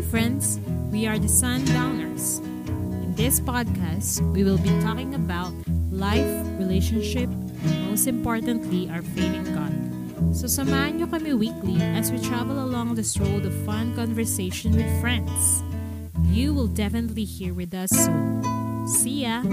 Hi, friends. We are the Sundowners. In this podcast, we will be talking about life, relationship, and most importantly, our faith in God. So samahan nyo kami weekly as we travel along this road of fun conversation with friends. You will definitely hear with us soon. See ya!